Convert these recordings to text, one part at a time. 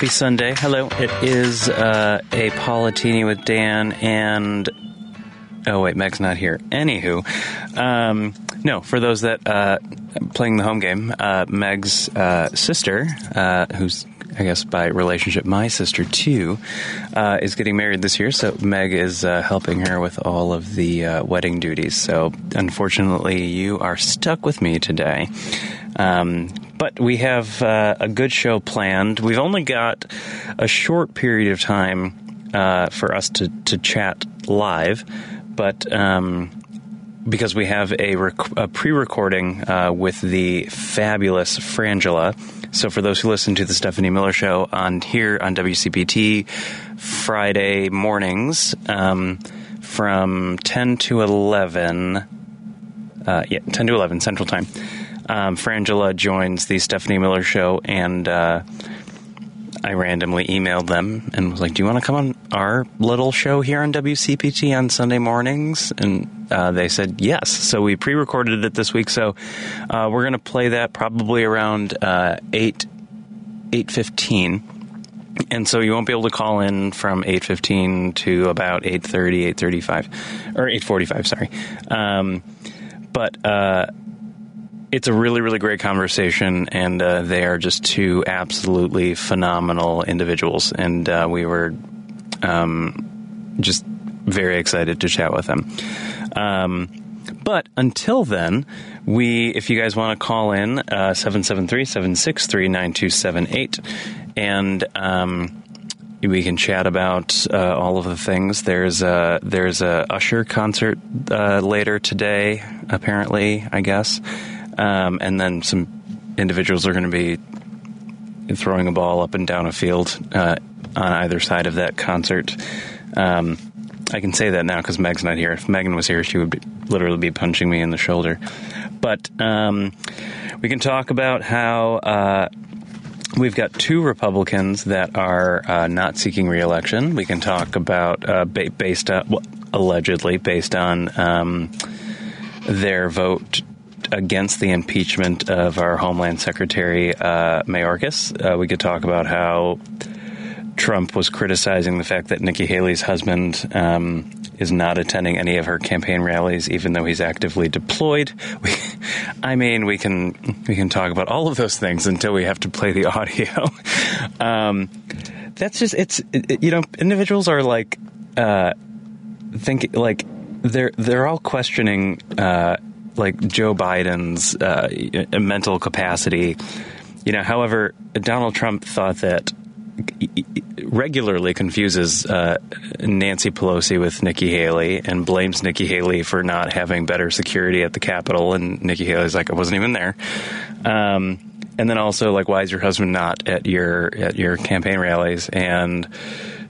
Happy Sunday. Hello. It is uh, a Politini with Dan and. Oh, wait, Meg's not here. Anywho, um, no, for those that uh, playing the home game, uh, Meg's uh, sister, uh, who's I guess by relationship, my sister too, uh, is getting married this year. So Meg is uh, helping her with all of the uh, wedding duties. So unfortunately, you are stuck with me today. Um, but we have uh, a good show planned. We've only got a short period of time uh, for us to, to chat live, but. Um, because we have a, rec- a pre-recording uh, with the fabulous Frangela. So for those who listen to the Stephanie Miller Show on here on WCPT Friday mornings um, from 10 to 11, uh, yeah, 10 to 11 Central Time, um, Frangela joins the Stephanie Miller Show and. Uh, I randomly emailed them and was like, "Do you want to come on our little show here on WCPT on Sunday mornings?" And uh, they said yes. So we pre-recorded it this week. So uh, we're going to play that probably around uh, eight eight fifteen. And so you won't be able to call in from 8.15 to about 8.30, 8.35, or 8.45, sorry. Um, but uh, it's a really, really great conversation, and uh, they are just two absolutely phenomenal individuals. And uh, we were um, just very excited to chat with them. Um, but until then, we, if you guys want to call in, uh, 773 763 9278, and um, we can chat about uh, all of the things. There's a there's a Usher concert uh, later today, apparently. I guess, um, and then some individuals are going to be throwing a ball up and down a field uh, on either side of that concert. Um, I can say that now because Meg's not here. If Megan was here, she would be, literally be punching me in the shoulder. But um, we can talk about how uh, we've got two Republicans that are uh, not seeking reelection. We can talk about uh, ba- based on well, allegedly based on um, their vote against the impeachment of our Homeland Secretary uh, Mayorkas. Uh, we could talk about how Trump was criticizing the fact that Nikki Haley's husband um, is not attending any of her campaign rallies, even though he's actively deployed. We, I mean, we can we can talk about all of those things until we have to play the audio. um, that's just it's it, you know individuals are like uh, think like they're they're all questioning uh, like Joe Biden's uh, mental capacity. You know, however, Donald Trump thought that regularly confuses uh, Nancy Pelosi with Nikki Haley and blames Nikki Haley for not having better security at the Capitol. And Nikki Haley's like, I wasn't even there. Um, and then also like, why is your husband not at your at your campaign rallies? And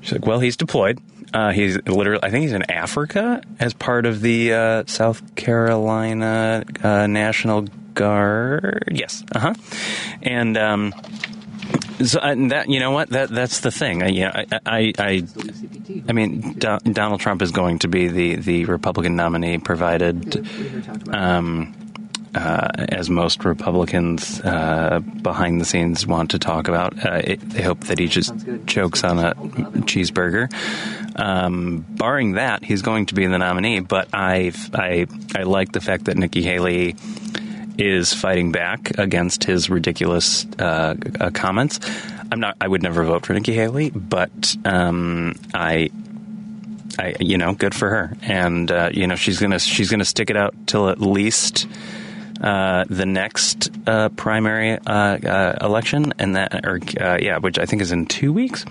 she's like, well, he's deployed. Uh, he's literally, I think he's in Africa as part of the uh, South Carolina uh, National Guard. Yes, uh huh. And um, so uh, that you know what that that's the thing. I, yeah, I I, I, I mean Do, Donald Trump is going to be the the Republican nominee, provided. Um, uh, as most Republicans uh, behind the scenes want to talk about, uh, it, they hope that he just chokes on a cheeseburger. Um, barring that, he's going to be the nominee. But I I I like the fact that Nikki Haley is fighting back against his ridiculous uh, uh, comments. I'm not. I would never vote for Nikki Haley, but um, I, I, you know, good for her, and uh, you know, she's gonna she's gonna stick it out till at least. Uh, the next uh, primary uh, election, and that, or yeah, which I think is in two weeks,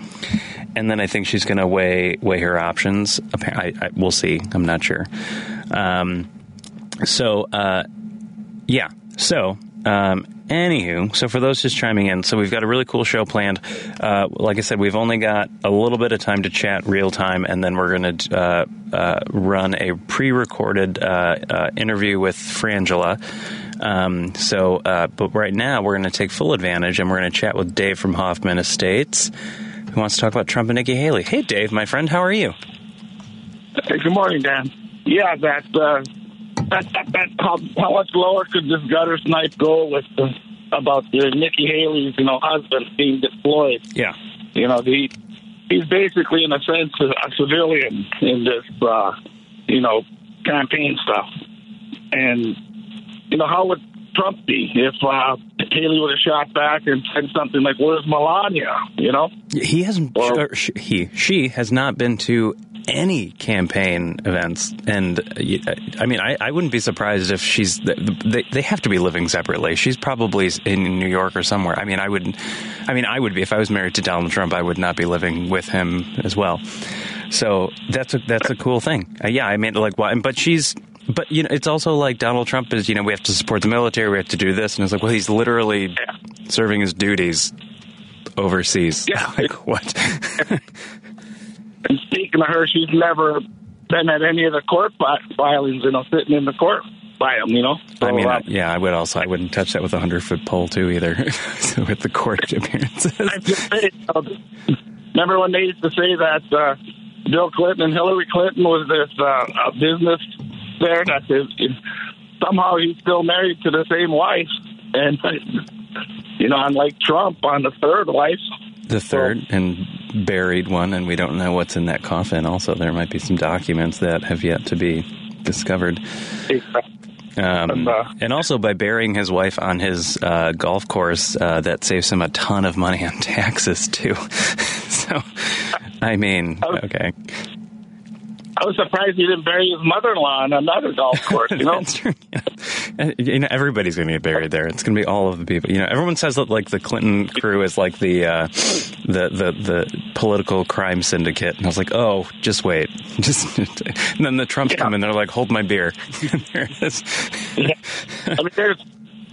and then I think she's going to weigh weigh her options. I, I, we'll see. I'm not sure. Um, so, yeah, so, um, anywho, so for those just chiming in, so we've got a really cool show planned. Uh, like I said, we've only got a little bit of time to chat real time, and then we're going to uh, uh, run a pre recorded uh, uh, interview with Frangela. Um, so, uh, but right now we're going to take full advantage and we're going to chat with Dave from Hoffman Estates who wants to talk about Trump and Nikki Haley. Hey, Dave, my friend, how are you? Hey, good morning, Dan. Yeah, that how, how much lower could this gutter snipe go with the, about the Nikki Haley's, you know, husband being deployed? Yeah. You know, he he's basically, in a sense, a, a civilian in this, uh, you know, campaign stuff. And you know, how would Trump be if uh, Haley would have shot back and said something like, "Where's Melania?" You know, he hasn't. Or, he she has not been to any campaign events, and uh, I mean, I, I wouldn't be surprised if she's. They, they have to be living separately. She's probably in New York or somewhere. I mean, I would. I mean, I would be if I was married to Donald Trump. I would not be living with him as well. So that's a that's a cool thing. Uh, yeah, I mean, like, why? But she's but you know, it's also like Donald Trump is. You know, we have to support the military. We have to do this, and it's like, well, he's literally yeah. serving his duties overseas. Yeah. like what? and speaking of her, she's never been at any of the court filings. You know, sitting in the court by him. You know. So, I mean, uh, yeah, I would also. I wouldn't touch that with a hundred foot pole too either. with the court appearances. Say, uh, remember when they used to say that uh, Bill Clinton and Hillary Clinton was this uh, business there that somehow he's still married to the same wife, and you know, unlike Trump on the third wife. The third so, and buried one, and we don't know what's in that coffin. Also, there might be some documents that have yet to be discovered. Um, uh, and also by burying his wife on his uh, golf course, uh, that saves him a ton of money on taxes too. so, I mean, okay. I was surprised he didn't bury his mother-in-law on another golf course. You know. Yeah. You know, everybody's going to get buried there. It's going to be all of the people. You know, everyone says that like the Clinton crew is like the uh, the the the political crime syndicate, and I was like, oh, just wait, just. and then the Trumps yeah. come in, they're like, hold my beer. there it is. yeah. I mean, there's,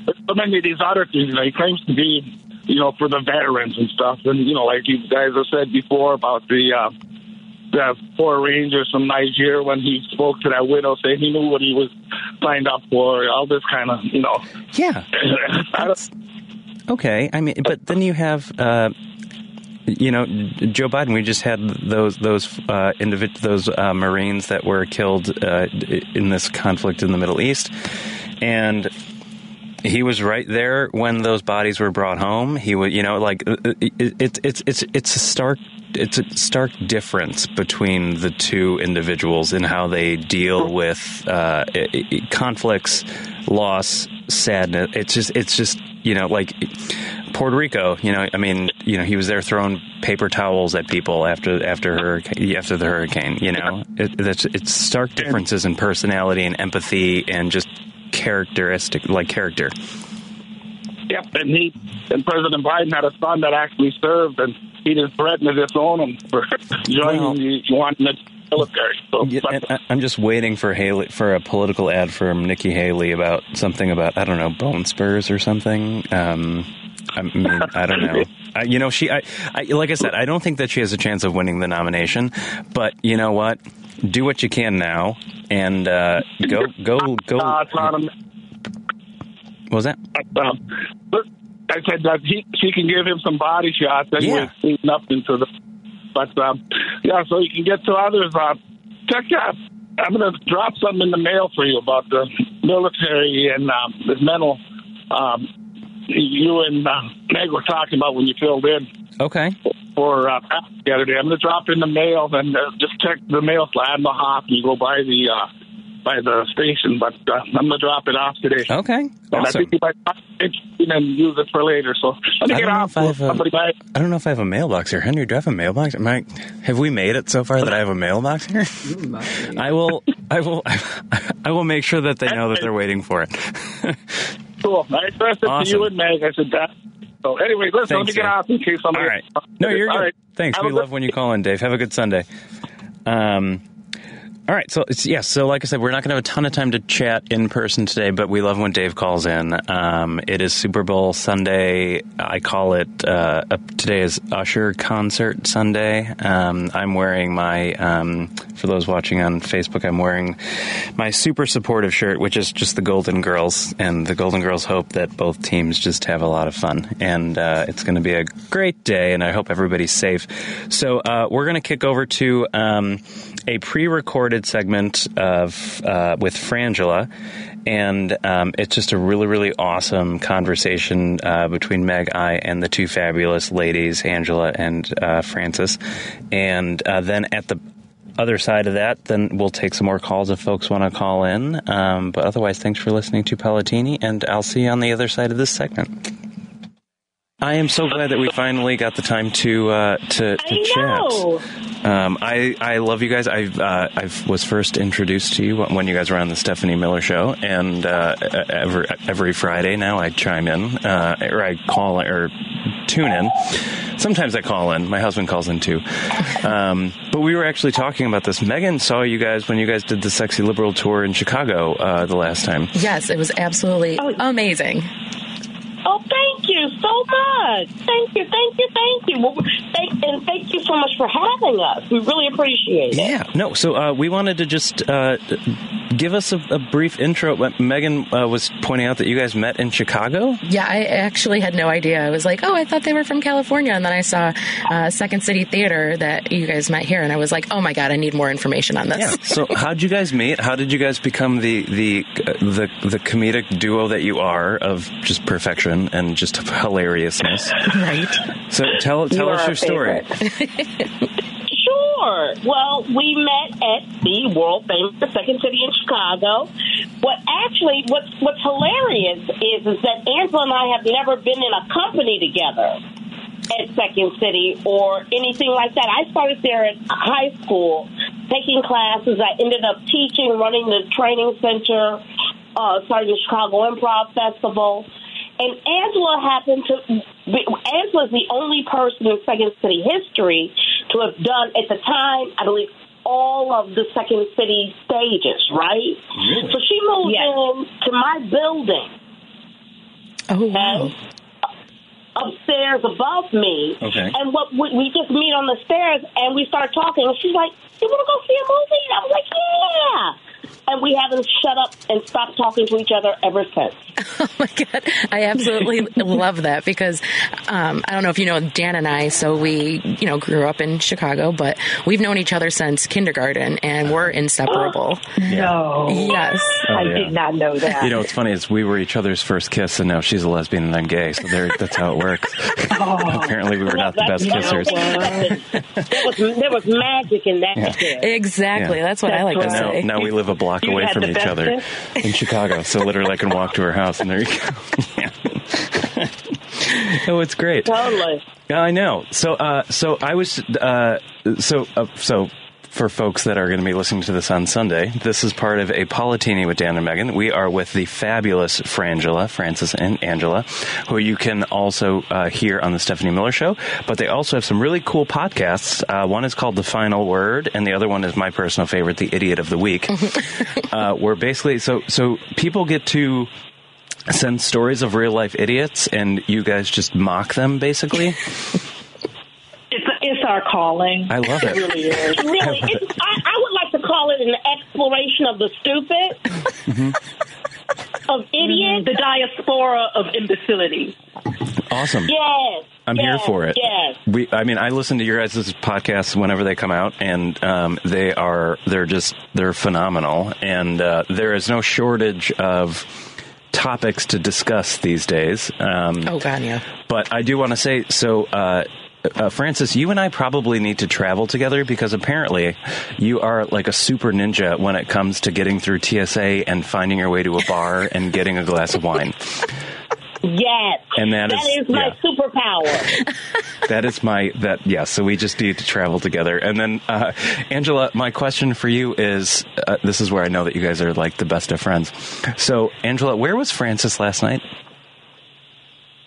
there's so many of these other things. You know, he claims to be, you know, for the veterans and stuff, and you know, like you guys have said before about the. Uh, the poor Rangers from Nigeria when he spoke to that widow, saying he knew what he was signed up for. All this kind of, you know. Yeah. okay. I mean, but then you have. Uh, you know, Joe Biden. We just had those those uh, individ- those uh, Marines that were killed uh, in this conflict in the Middle East, and he was right there when those bodies were brought home. He was, you know, like it's it's it's it's a stark it's a stark difference between the two individuals in how they deal with uh, conflicts, loss, sadness. It's just it's just you know like Puerto Rico. You know, I mean, you know, he was there throwing paper towels at people after after hurricane after the hurricane. You know, it, it's stark differences in personality and empathy and just characteristic like character. Yep, and he and President Biden had a son that actually served, and he just threatened to disown him for joining well, the wanting the military. So, yeah, I'm just waiting for Haley for a political ad from Nikki Haley about something about I don't know bone spurs or something. Um, I mean, I don't know. I, you know, she, I, I, like I said, I don't think that she has a chance of winning the nomination. But you know what? Do what you can now, and uh, go, go, go. Uh, what was that? Um, I said that he, she can give him some body shots anyway, yeah. up into the. But um, yeah, so you can get to others. Uh, check out. I'm going to drop something in the mail for you about the military and um, the mental. Um, you and uh, Meg were talking about when you filled in. Okay. For uh, the other day, I'm going to drop in the mail and uh, just check the mail slide in the hop and go by the uh, by the station, but uh, I'm gonna drop it off today. Okay, and awesome. I think you might and use it for later. So let me I get off. I, have a, I don't know if I have a mailbox here. Henry, do I have a mailbox? Am I, have we made it so far that I have a mailbox here? I will. I will. I will make sure that they know that they're waiting for it. cool. I expressed it awesome. to you and Meg. I said that. So anyway, listen. Thanks, let me get off in case somebody. All right. No, you're good. Right. Thanks. Have we love when you call in, Dave. Have a good Sunday. Um. All right, so it's, yeah, so like I said, we're not going to have a ton of time to chat in person today, but we love when Dave calls in. Um, it is Super Bowl Sunday. I call it uh, today is Usher concert Sunday. Um, I'm wearing my um, for those watching on Facebook, I'm wearing my super supportive shirt, which is just the Golden Girls, and the Golden Girls hope that both teams just have a lot of fun, and uh, it's going to be a great day, and I hope everybody's safe. So uh, we're going to kick over to um, a pre-recorded segment of uh, with Frangela, and um, it's just a really, really awesome conversation uh, between Meg, I, and the two fabulous ladies, Angela and uh, Frances. And uh, then at the other side of that, then we'll take some more calls if folks want to call in. Um, but otherwise, thanks for listening to Politini, and I'll see you on the other side of this segment. I am so glad that we finally got the time to uh, to, to I know. chat. Um, I I love you guys. I uh, I was first introduced to you when you guys were on the Stephanie Miller show, and uh, every every Friday now I chime in uh, or I call or tune in. Sometimes I call in. My husband calls in too. Um, but we were actually talking about this. Megan saw you guys when you guys did the Sexy Liberal tour in Chicago uh, the last time. Yes, it was absolutely Oh. amazing. Oh, thank you so much. Thank you, thank you, thank you. Well, thank, and thank you so much for having us. We really appreciate it. Yeah, no. So uh, we wanted to just uh, give us a, a brief intro. Megan uh, was pointing out that you guys met in Chicago. Yeah, I actually had no idea. I was like, oh, I thought they were from California. And then I saw uh, Second City Theater that you guys met here. And I was like, oh my God, I need more information on this. Yeah. So how'd you guys meet? How did you guys become the the uh, the the comedic duo that you are of just perfection and just hilariousness? right. So tell tell You us your story. Sure. Well, we met at the world famous Second City in Chicago. But actually, what's what's hilarious is is that Angela and I have never been in a company together at Second City or anything like that. I started there at high school, taking classes. I ended up teaching, running the training center, uh, starting the Chicago Improv Festival. And Angela happened to Angela's the only person in Second City history to have done, at the time, I believe, all of the Second City stages, right? So she moved in to my building Oh, wow. and upstairs above me. Okay. And what we, we just meet on the stairs and we start talking. And she's like, "You want to go see a movie?" And I was like, "Yeah." And we haven't shut up and stopped talking to each other ever since. Oh my god, I absolutely love that because um, I don't know if you know Dan and I. So we, you know, grew up in Chicago, but we've known each other since kindergarten, and we're inseparable. No, Yes, Oh, I did not know that. You know, what's funny is we were each other's first kiss, and now she's a lesbian and I'm gay. So there, that's how it works. Apparently, we were not the best That's- kissers. There was there was magic in that Yeah. kiss. exactly. Yeah. That's what I like And to now, say. now we live a block You away from each best other in Chicago. So literally, I can walk to her house, and there you go. Yeah. oh, it's great. Totally. Yeah, I know. So, uh, so I was, uh, so, uh, so. For folks that are going to be listening to this on Sunday, this is part of a Politini with Dan and Megan. We are with the fabulous Frangela, Frances and Angela, who you can also uh, hear on the Stephanie Miller Show. But they also have some really cool podcasts. Uh, one is called The Final Word, and the other one is my personal favorite, The Idiot of the Week. uh, where basically, so so people get to send stories of real life idiots, and you guys just mock them, basically. It's, it's our calling. I love it. really is. Really, it's, I, I would like to call it an exploration of the stupid, of idiots. The diaspora of imbecility. Awesome. Yes. I'm here for it. Yes. We, I mean, I listen to your guys' podcasts whenever they come out, and um, they are they're just they're phenomenal, and uh, there is no shortage of topics to discuss these days. Um, oh god, yeah. But I do want to say so. Uh, uh, Frances, you and I probably need to travel together because apparently you are like a super ninja when it comes to getting through TSA and finding your way to a bar and getting a glass of wine. Yes. And that that is- is, my yeah. superpower. That is my that yeah. So we just need to travel together. And then uh, Angela, my question for you is: uh, This is where I know that you guys are like the best of friends. So Angela, where was Frances last night?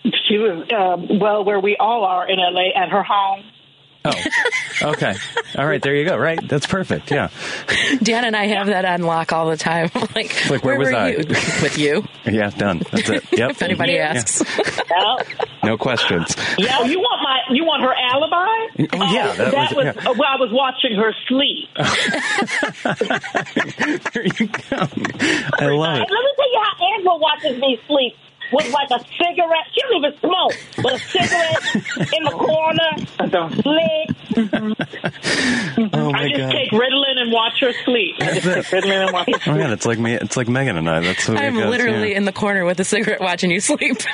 She was, um, well, where we all are in LA at her home. Oh, okay. All right, there you go. Right, that's perfect. Yeah, Dan and I have that on lock all the time. like, Like, where was I? you? With you. yeah, done. That's it. Yep. If anybody Yeah. asks. Yep. No questions. Yeah, Oh, you want my, you want her alibi? Oh, yeah, that that, was- was, yeah. uh, well, I was watching her sleep. there you go. I love it. let me tell you how Angela watches me sleep with like a cigarette. She don't even smoke, but a cigarette in the corner, I don't. lit. Oh I just god. take Ritalin and and watch her sleep. I just sit there and watch her Oh sleep. yeah, it's like me. It's like Megan and I. That's what I'm got, literally yeah. in the corner with a cigarette watching you sleep.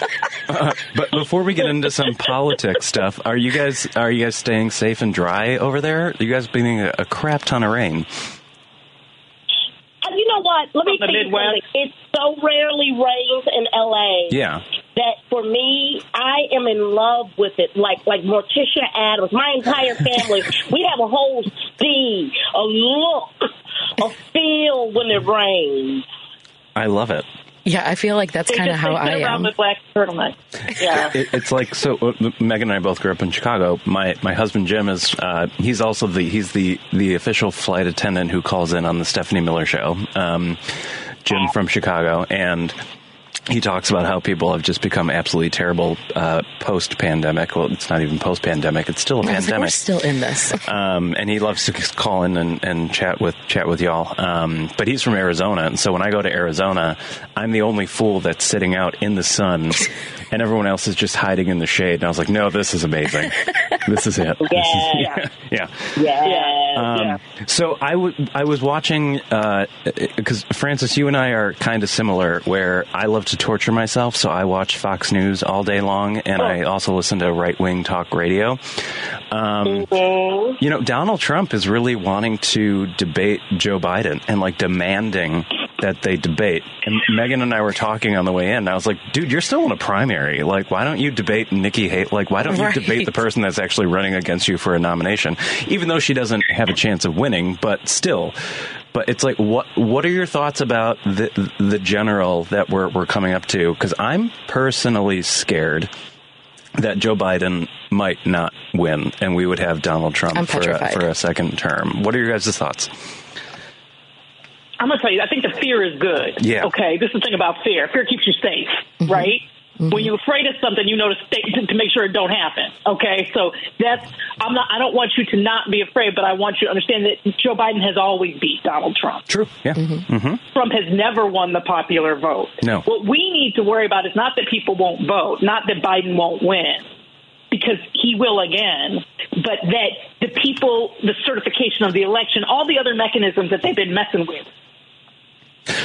But before we get into some politics stuff, are you guys are you guys staying safe and dry over there? You guys being a, a crap ton of rain. You know what? Let me tell you something. It so rarely rains in LA Yeah. that for me, I am in love with it. Like like Morticia Addams, my entire family, we have a whole see, a look, a feel when it rains. I love it. Yeah, I feel like that's kind of how they sit I around am. with black turtleneck. Yeah. it, it's like so. uh, Megan and I both grew up in Chicago. My my husband Jim is uh, he's also the he's the the official flight attendant who calls in on the Stephanie Miller show. Um, Jim from Chicago, and he talks about how people have just become absolutely terrible uh, post pandemic. Well, it's not even post pandemic; it's still a like, we're still in this. um, and he loves to call in and, and chat with chat with y'all. Um, but he's from Arizona, and so when I go to Arizona, I'm the only fool that's sitting out in the sun, and everyone else is just hiding in the shade. And I was like, no, this is amazing. this is it. This is- Yeah. yeah. Yeah. Um, Yeah. So I, w- I was watching because Frances, you and I are kind of similar. Where I love to torture myself, so I watch Fox News all day long, and I also listen to right wing talk radio. Um, You know, Donald Trump is really wanting to debate Joe Biden and like demanding that they debate. And Megan and I were talking on the way in. And I was like, dude, you're still in a primary. Like, why don't you debate Nikki Haley? Like, why don't you Right. debate the person that's actually running against you for a nomination? Even though she doesn't have a chance of winning, but still. But it's like, what what are your thoughts about the the general that we're we're coming up to? Because I'm personally scared that Joe Biden might not win, and we would have Donald Trump for a, for a second term. What are your guys' thoughts? I'm gonna tell you, I think the fear is good. Yeah. Okay. This is the thing about fear. Fear keeps you safe, Mm-hmm. right? When you're afraid of something, you know to stay to, to make sure it don't happen. Okay. So that's I'm not. I don't want you to not be afraid, but I want you to understand that Joe Biden has always beat Donald Trump. True. Yeah. Mm-hmm. Trump has never won the popular vote. No. What we need to worry about is not that people won't vote, not that Biden won't win, because he will again, but that the people, the certification of the election, all the other mechanisms that they've been messing with,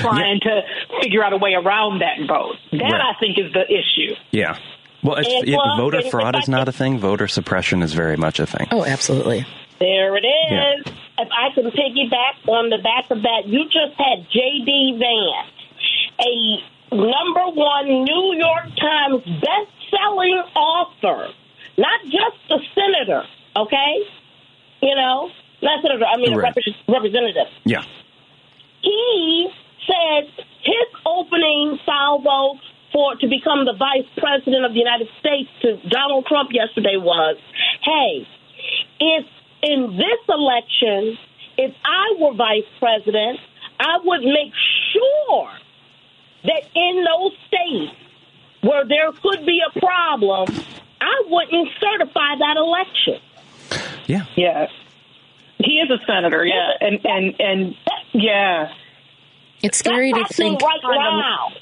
trying to figure out a way around that vote. That Right. I think is the issue. Yeah. Well, it's, it- plus, voter and fraud is not a thing. Voter suppression is very much a thing. Oh, absolutely. There it is. Yeah. If I can piggyback on the back of that, you just had J.D. Vance, a number one New York Times best-selling author, not just a senator, okay? You know, not senator. I mean, a Right. repre- representative. Yeah. He said his opening salvo for to become the vice president of the United States to Donald Trump yesterday was, "Hey, if in this election, if I were vice president, I would make sure that in those states where there could be a problem, I wouldn't certify that election." Yeah. Yeah. He is a senator, yeah, and and and yeah. It's scary to That's happening think. right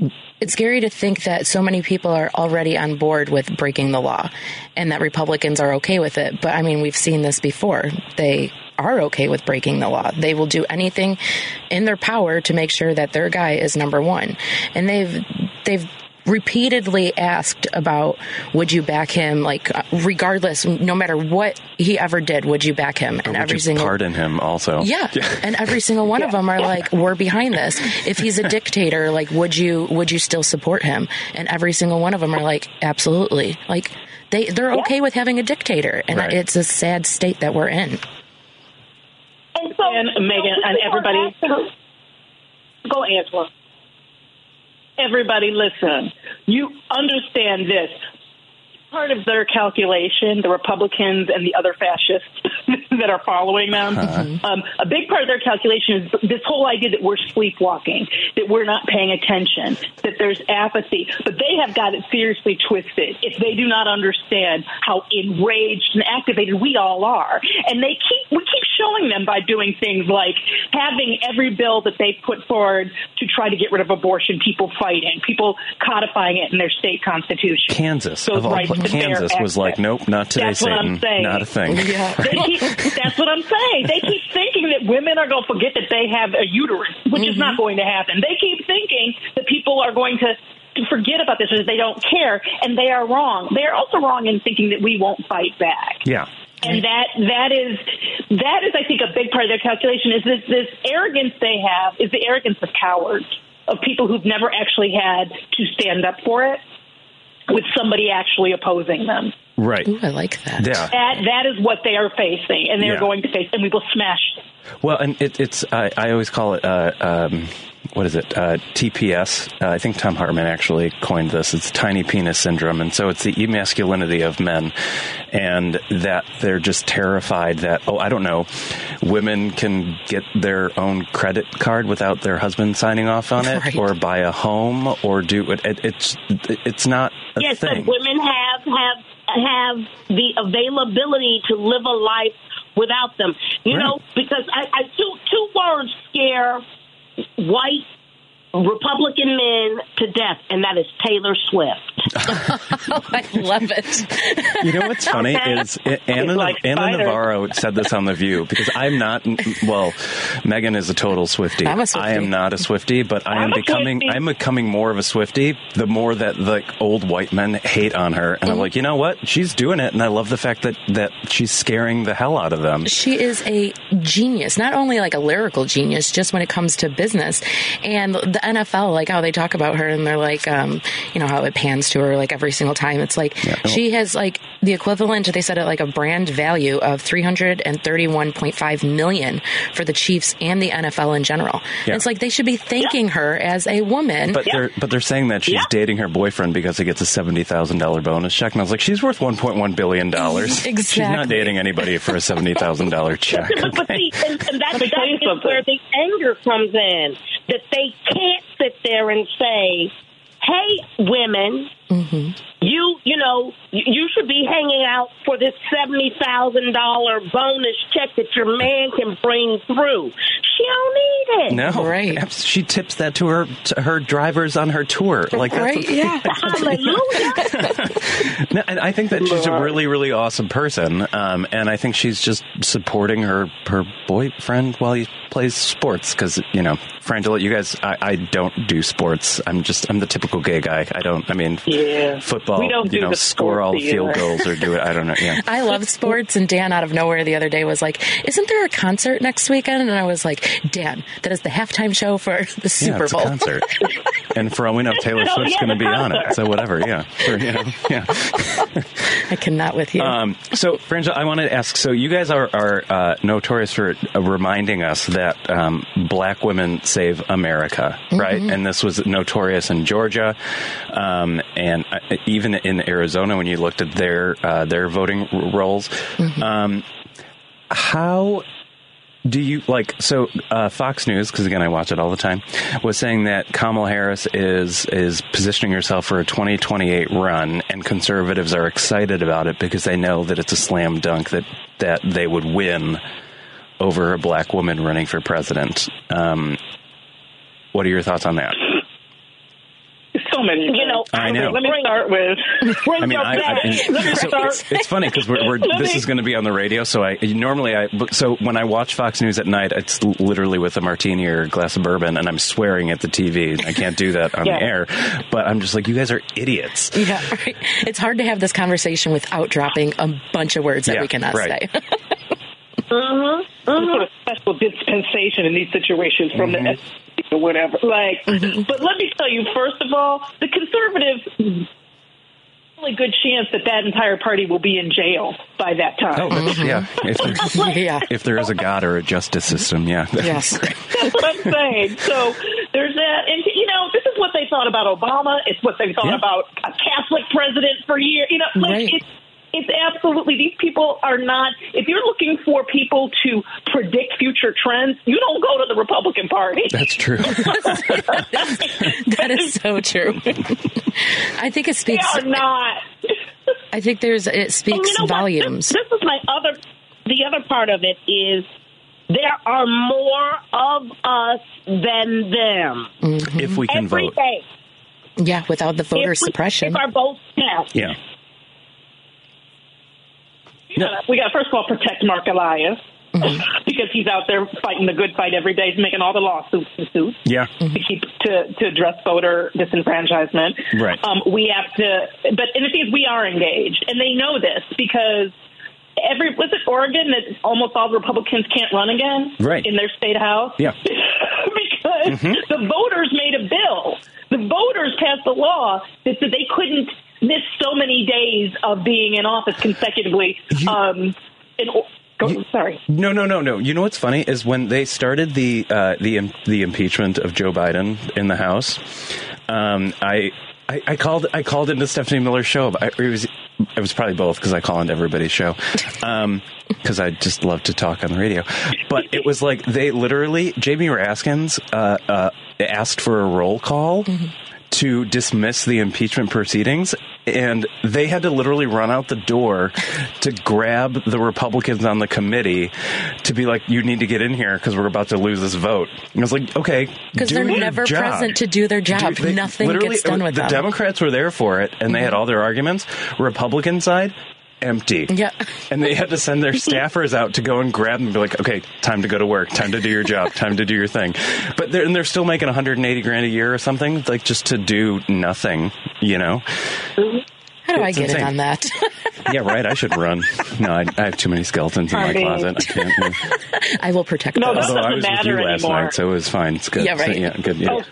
now. It's scary to think that so many people are already on board with breaking the law and that Republicans are okay with it. But I mean, we've seen this before. They are okay with breaking the law. They will do anything in their power to make sure that their guy is number one. And they've, they've, repeatedly asked about would you back him like uh, regardless no matter what he ever did would you back him and Would every you single pardon him also? yeah. And every single one of them are like, we're behind this. If he's a dictator, like, would you, would you still support him? And every single one of them are like, absolutely. Like, they, they're okay with having a dictator. And Right. it's a sad state that we're in. And so, And Megan, and everybody- Go, Angela. Everybody listen. You understand this. Part of their calculation, the Republicans and the other fascists that are following them, um, a big part of their calculation is this whole idea that we're sleepwalking, that we're not paying attention, that there's apathy. But they have got it seriously twisted if they do not understand how enraged and activated we all are. And they keep we keep showing them by doing things like having every bill that they put forward to try to get rid of abortion, people fighting, people codifying it in their state constitution. Kansas, Those of all pla- Kansas was like, nope, not today, That's Satan, I'm saying. not a thing. Yeah. Keep, that's what I'm saying. They keep thinking that women are going to forget that they have a uterus, which is not mm-hmm. going to happen. They keep thinking that people are going to, to forget about this or they don't care, and they are wrong. They are also wrong in thinking that we won't fight back. Yeah. And that that is that is I think a big part of their calculation is this this arrogance they have is the arrogance of cowards of people who've never actually had to stand up for it with somebody actually opposing them. Right. Ooh, I like that. Yeah. That that is what they are facing, and they're Yeah. going to face, and we will smash. them. Well, and it, it's I, I always call it uh, um, what is it uh, TPS? Uh, I think Thom Hartmann actually coined this. It's tiny penis syndrome, and so it's the emasculinity of men, and that they're just terrified that oh I don't know, women can get their own credit card without their husband signing off on it, Right. or buy a home, or do it. it it's it's not a yes, thing. that women have have have the availability to live a life without them. You Right. know, because I, I two two words scare white Republican men to death, and that is Taylor Swift. I love it. You know what's funny is Anna, like Anna. Navarro said this on the View because I'm not. Well, Megan is a total Swiftie. I'm a Swiftie. I am not a Swiftie, but I am I'm becoming. I'm becoming more of a Swiftie. The more that the old white men hate on her, and I'm Mm-hmm. like, you know what? She's doing it, and I love the fact that that she's scaring the hell out of them. She is a genius, not only like a lyrical genius, just when it comes to business. And the NFL, like how they talk about her and they're like, um, you know, how it pans to her like every single time. It's like Yeah. she has like the equivalent, they said it like a brand value of 331.5 million for the Chiefs and the NFL in general. Yeah. It's like they should be thanking her as a woman. But they're but they're saying that she's Yeah. dating her boyfriend because he gets a seventy thousand dollar bonus check, and I was like, she's worth one point one billion dollars. exactly. She's not dating anybody for a seventy thousand dollar check. but, but see, and, and that's Let me that is where the anger comes in. That they can't sit there and say, "Hey, women, you you know you, you should be hanging out for this seventy thousand dollar bonus check that your man can bring through." She don't need it. No, Right. She tips that to her to her drivers on her tour. Like that's right? Yeah. Hallelujah. No, and I think that she's a really, really awesome person, um, and I think she's just supporting her her boyfriend while he plays sports. Because you know, Frangela, you guys, I, I don't do sports. I'm just I'm the typical gay guy. I don't. I mean, Yeah. Football. We don't you do know, the score all the field either. goals or do it. I don't know. Yeah. I love sports, and Dan out of nowhere the other day was like, "Isn't there a concert next weekend?" And I was like, "Dan, that is the halftime show for the Yeah, Super it's a Bowl." concert, and for all we know, Taylor Oh, Swift's yeah, going to the be on it. So whatever, yeah, Sure, you know, yeah. I cannot with you. Um, so, Frangela, I wanted to ask. So, you guys are, are uh, notorious for uh, reminding us that um, black women save America, right? And this was notorious in Georgia, um, and uh, even in Arizona when you looked at their uh, their voting r- rolls. Um, how do you like so uh, Fox News because again I watch it all the time was saying that Kamala Harris is is positioning herself for a 2028 run and conservatives are excited about it because they know that it's a slam dunk that that they would win over a black woman running for president. Um, what are your thoughts on that? So many. You know, I know. Let me start with. I mean, your I, I mean, so it's, it's funny because we're, we're this me- is going to be on the radio. So I normally I so when I watch Fox News at night, it's literally with a martini or a glass of bourbon, and I'm swearing at the TV. I can't do that on Yeah. the air, but I'm just like, you guys are idiots. yeah, right. It's hard to have this conversation without dropping a bunch of words that Yeah, we cannot right. say. Mhm. some sort of special dispensation in these situations from Mm-hmm. the SEC or whatever. Like, but let me tell you, first of all, the conservatives. Really good chance that that entire party will be in jail by that time. Oh, that's, yeah. If there, yeah. if there is a God or a justice system, yeah. Yes. That's what I'm saying. So there's that, and you know, this is what they thought about Obama. It's what they thought Yeah. about a Catholic president for years. You know, like Right. it's it's absolutely these people are not. If you're looking for people to predict future trends, you don't go to the Republican Party. That's true. that is so true. I think it They speaks. are not. I think there's it And speaks you know volumes. This, this is my other. The other part of it is there are more of us than them. If we can Every vote. day. Yeah, without the voter If we- suppression. If our votes count. Yeah. Yeah, we got to first of all protect Mark Elias mm-hmm. because he's out there fighting the good fight every day. He's making all the lawsuits and suits Yeah. to mm-hmm. keep to to address voter disenfranchisement. Right. Um, we have to, but and the thing is, we are engaged, and they know this because. Every was it Oregon that almost all Republicans can't run again Right. in their state house? Yeah. because mm-hmm. the voters made a bill. The voters passed a law that said they couldn't miss so many days of being in office consecutively. um, in, go, sorry. No, no, no, no. You know what's funny is when they started the uh, the the impeachment of Joe Biden in the House. Um, I, I I called I called into Stephanie Miller's show. I, it was it was probably both because I call into everybody's show because I just love to talk on the radio. But it was like they literally Jamie Raskins uh, uh, asked for a roll call. To dismiss the impeachment proceedings, and they had to literally run out the door to grab the Republicans on the committee to be like, "You need to get in here because we're about to lose this vote." And I was like, "Okay, Because they're never job. present to do their job. Do- they- Nothing gets done with the them. Mm-hmm. Democrats were there for it, and they had all their arguments. Republican side, empty. Yeah. And they had to send their staffers out to go and grab them and be like, okay, time to go to work, time to do your job, time to do your thing. But they're, and they're still making 180 grand a year or something, like just to do nothing, you know? How do I It's get in on that? Yeah, right. I should run. No, I, I have too many skeletons in I my mean- closet. I can't. I will protect No, those. that Although I doesn't was with matter you last anymore. night, so it was fine. It's good. Yeah, right. So, yeah, good. Yeah. Oh,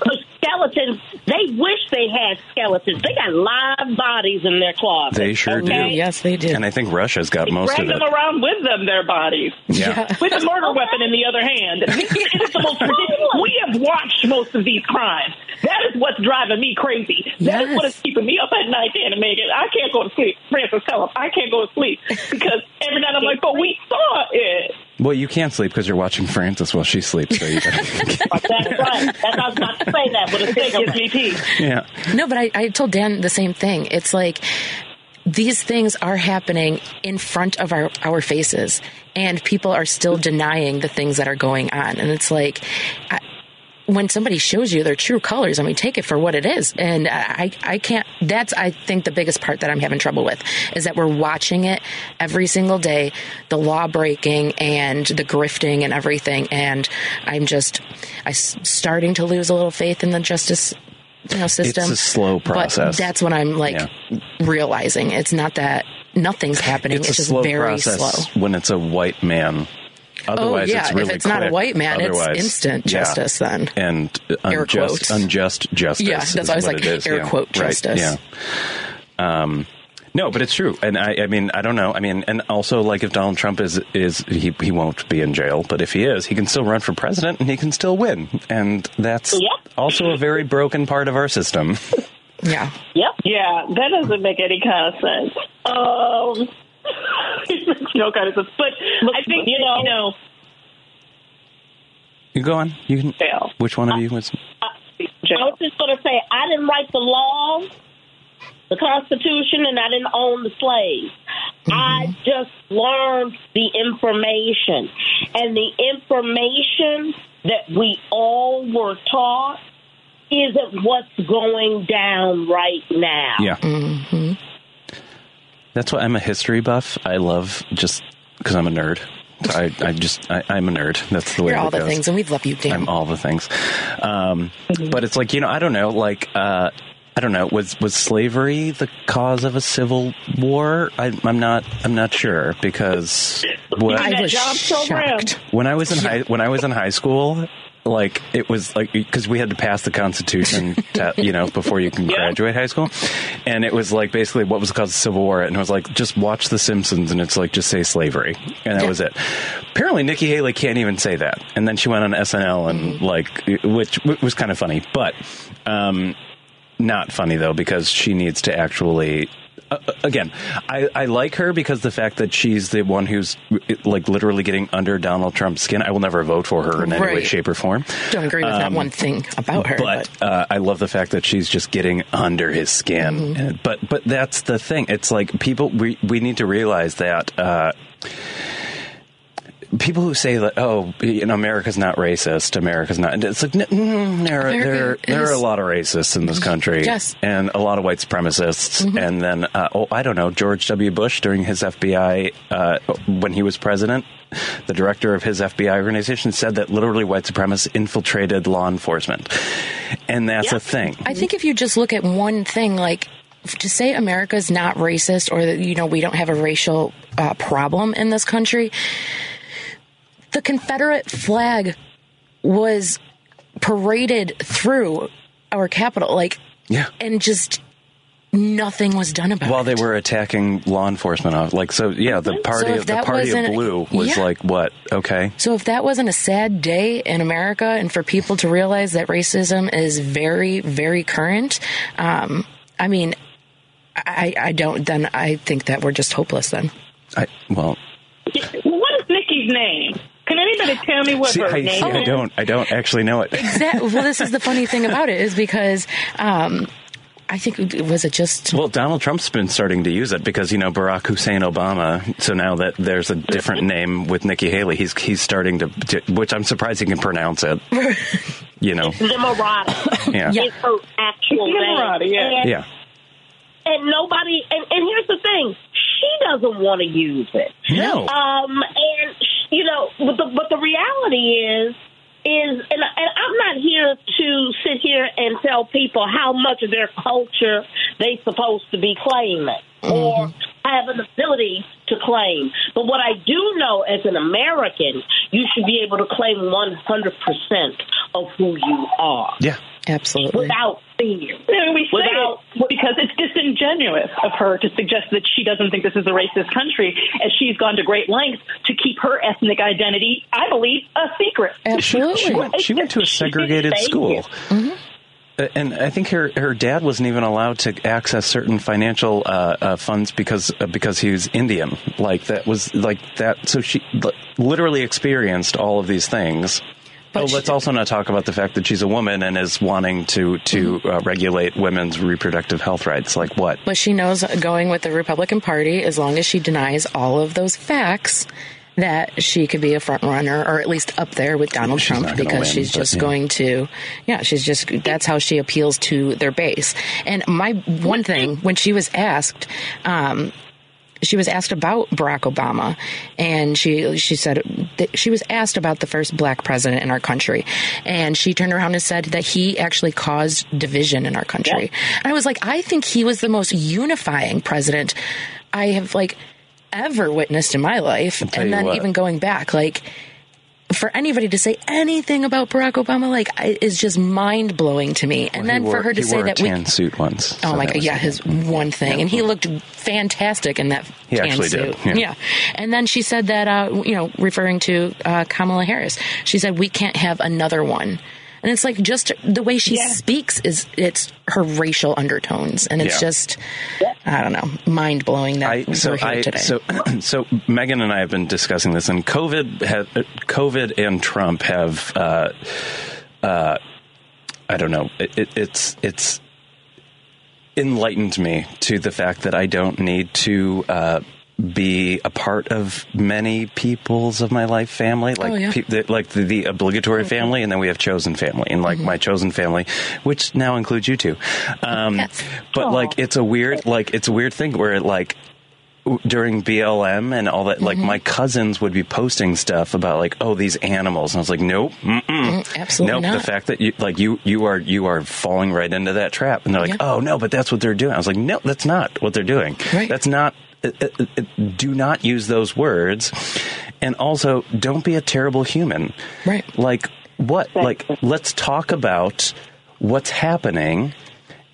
skeletons, they wish they had skeletons. They got live bodies in their closet. They sure do. Yes, they do. And I think Russia's got most Drag of them it. them around with them, their bodies. Yeah. With a murder weapon in the other hand. This is the most ridiculous. We have watched most of these crimes. That is what's driving me crazy. That is Yes. what is keeping me up at night, Dan and Megan. I can't go to sleep. Frances, tell him. I can't go to sleep because every night I'm like, but we saw it. Well, you can't sleep because you're watching Frances while she sleeps. So you gotta, That's right. That's, I was about to say that with a It gives me peace. yeah. No, but I, I told Dan the same thing. It's like these things are happening in front of our, our faces, and people are still denying the things that are going on. And it's like, I, when somebody shows you their true colors, I mean, take it for what it is. And I, I can't, that's, I think, the biggest part that I'm having trouble with is that we're watching it every single day, the law breaking and the grifting and everything. And I'm just, I'm starting to lose a little faith in the justice you know, system. It's a slow process. But that's what I'm like Yeah. realizing. It's not that nothing's happening. It's, It's, a just slow very process slow. when it's a white man. Otherwise, oh yeah, it's really if it's not a white man, Otherwise, it's instant yeah. justice. Then and Air unjust, quotes. unjust justice. Yeah, that's is why I was like, it is. air yeah. quote Right, justice. Yeah. Um, no, but it's true, and I, I mean, I don't know. I mean, and also, like, if Donald Trump is is he he won't be in jail, but if he is, he can still run for president and he can still win, and that's Yep. also a very broken part of our system. yeah, Yep. Yeah, that doesn't make any kind of sense. Um, it makes no kind of sense. But I think you know- you know. you go on. You can. Fail. Which one of you was? I was just going to say, I didn't write the law, the Constitution, and I didn't own the slaves. Mm-hmm. I just learned the information. And the information that we all were taught isn't what's going down right now. Yeah. Mm-hmm. That's why I'm a history buff. I love just because I'm a nerd. I, I just I, I'm a nerd. That's the way you're all it the goes. things, and we love you, Dan. I'm all the things. Um, But it's like you know I don't know like. Uh, I don't know. Was was slavery the cause of a civil war? I, I'm not. I'm not sure because what, I was shocked. when I was in high when I was in high school, like it was like because we had to pass the Constitution, to, you know, before you can graduate high school, and it was like basically what was called the Civil War, and it was like just watch The Simpsons, and it's like just say slavery, and that Yeah. was it. Apparently, Nikki Haley can't even say that, and then she went on SNL and like, which, which was kind of funny, but um, not funny though because she needs to actually uh, again I, I like her because the fact that she's the one who's like literally getting under donald trump's skin i will never vote for her in any way shape or form Don't agree with that one thing about her, but uh, I love the fact that she's just getting under his skin. And- But but that's the thing. It's like people we we need to realize that. Uh, people who say that oh you know America's not racist America's not it's like mm, there are, there, there are a lot of racists in this country yes. and a lot of white supremacists mm-hmm. and then uh, oh I don't know George W Bush during his FBI uh, when he was president the director of his FBI organization said that literally white supremacists infiltrated law enforcement and that's a thing I think if you just look at one thing like to say America's not racist or that you know we don't have a racial uh, problem in this country the Confederate flag was paraded through our capital, like, yeah, and just nothing was done about While it. While they were attacking law enforcement, like so, yeah, the party So of the party of blue was yeah. like what? Okay, So if that wasn't a sad day in America, and for people to realize that racism is very, very current, um, I mean, I, I don't. Then I think that we're just hopeless. Then. I well. What is Nikki's name? Can anybody tell me what See, her I, name I is? don't. I don't actually know it. Exactly. well, this is the funny thing about it is because. Um, I think was it just Well, Donald Trump's been starting to use it because you know Barack Hussein Obama. So now that there's a different name with Nikki Haley, he's he's starting to, to which I'm surprised he can pronounce it. You know, Limerati yeah, is her actual Limerati, name. yeah. And, yeah. and nobody, and, and here's the thing, she doesn't want to use it. No. Um, and you know, but the but the reality is, is, and, and I'm not here to sit here and tell people how much of their culture they supposed to be claiming or have an ability to claim. But what I do know as an American, you should be able to claim 100% of who you are Yeah. Absolutely? without fear. And we say Without- it because it's disingenuous of her to suggest that she doesn't think this is a racist country, as she's gone to great lengths to keep her ethnic identity, I believe, a secret. Absolutely. She went, she went to a segregated school. you. Uh, And I think her, her dad wasn't even allowed to access certain financial uh, uh, funds because uh, because he was Indian. Like that was like that. So she li- literally experienced all of these things. But oh, let's also not talk about the fact that she's a woman and is wanting to to uh, regulate women's reproductive health rights. Like what? But she knows going with the Republican Party, as long as she denies all of those facts, that she could be a front runner or at least up there with Donald She's Trump because win, she's just yeah. going to, yeah, she's just, that's how she appeals to their base. And my one thing, when she was asked, um, she was asked about Barack Obama, and she she said that she was asked about the first black president in our country, and she turned around and said that he actually caused division in our country. And I was like, I think he was the most unifying president I have like ever witnessed in my life, and then what. even going back, like. For anybody to say anything about Barack Obama, like, is just mind blowing to me. And Well, then he for her to say wore that we, tan suit once. Oh so my god! Yeah, his one thing, and he looked fantastic in that He tan actually suit. did, yeah. and then she said that uh, you know, referring to uh, Kamala Harris, she said we can't have another one, and it's like just the way she Yeah. speaks is it's her racial undertones, and it's Yeah. just I don't know, mind blowing that I, so we're here I, today. so so Megan and I have been discussing this, and COVID have COVID and Trump have, uh, uh, I don't know, it, it, it's it's enlightened me to the fact that I don't need to. Uh, be a part of many peoples of my life family, like Oh, yeah. pe- the, like the, the obligatory family, and then we have chosen family, and like my chosen family, which now includes you two. Um, Yes. But like, it's a weird, like it's a weird thing where like during BLM and all that, like my cousins would be posting stuff about like, oh, these animals, and I was like, nope, mm-mm. absolutely nope. not. The fact that you like you you are you are falling right into that trap, and they're like, Yeah. oh no, but that's what they're doing. I was like, no, that's not what they're doing. Right. That's not. Do not use those words, and also don't be a terrible human. Right. Like what? Like let's talk about what's happening.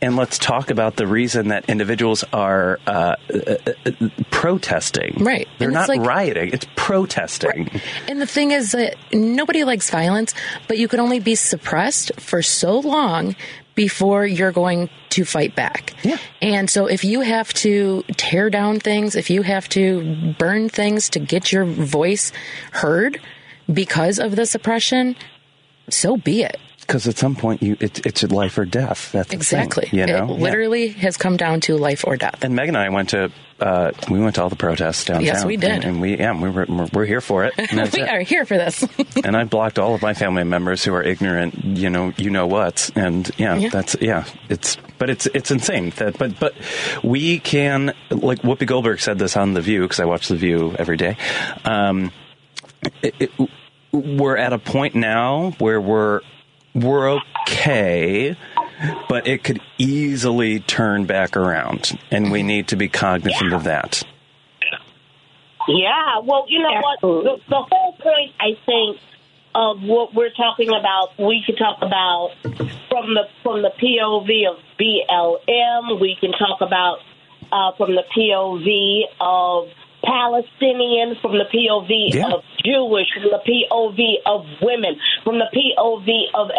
And let's talk about the reason that individuals are uh, uh, uh, protesting. Right. They're And not like- rioting, it's protesting. And the thing is that nobody likes violence, but you can only be suppressed for so long before you're going to fight back. Yeah. And so if you have to tear down things, if you have to burn things to get your voice heard because of the suppression, so be it. Because at some point you it, it's life or death. That's the thing, Exactly. you know, It literally has come down to life or death. And Meg and I went to uh, we went to all the protests downtown. Yes, we did. and, and we yeah we were we're, here for it. We it. are here for this. and I blocked all of my family members who are ignorant. You know, you know what? And yeah, Yeah. that's yeah. It's but it's it's insane that but but we can like Whoopi Goldberg said this on the View because I watch the View every day. Um, it, we're at a point now where we're we're okay, but it could easily turn back around, and we need to be cognizant of that. Yeah, well, you know what? The, the whole point, I think, of what we're talking about, we could talk about from the from the POV of BLM. We can talk about uh, from the POV of Palestinian, from the POV Yeah. of Jewish, from the POV of women, from the POV of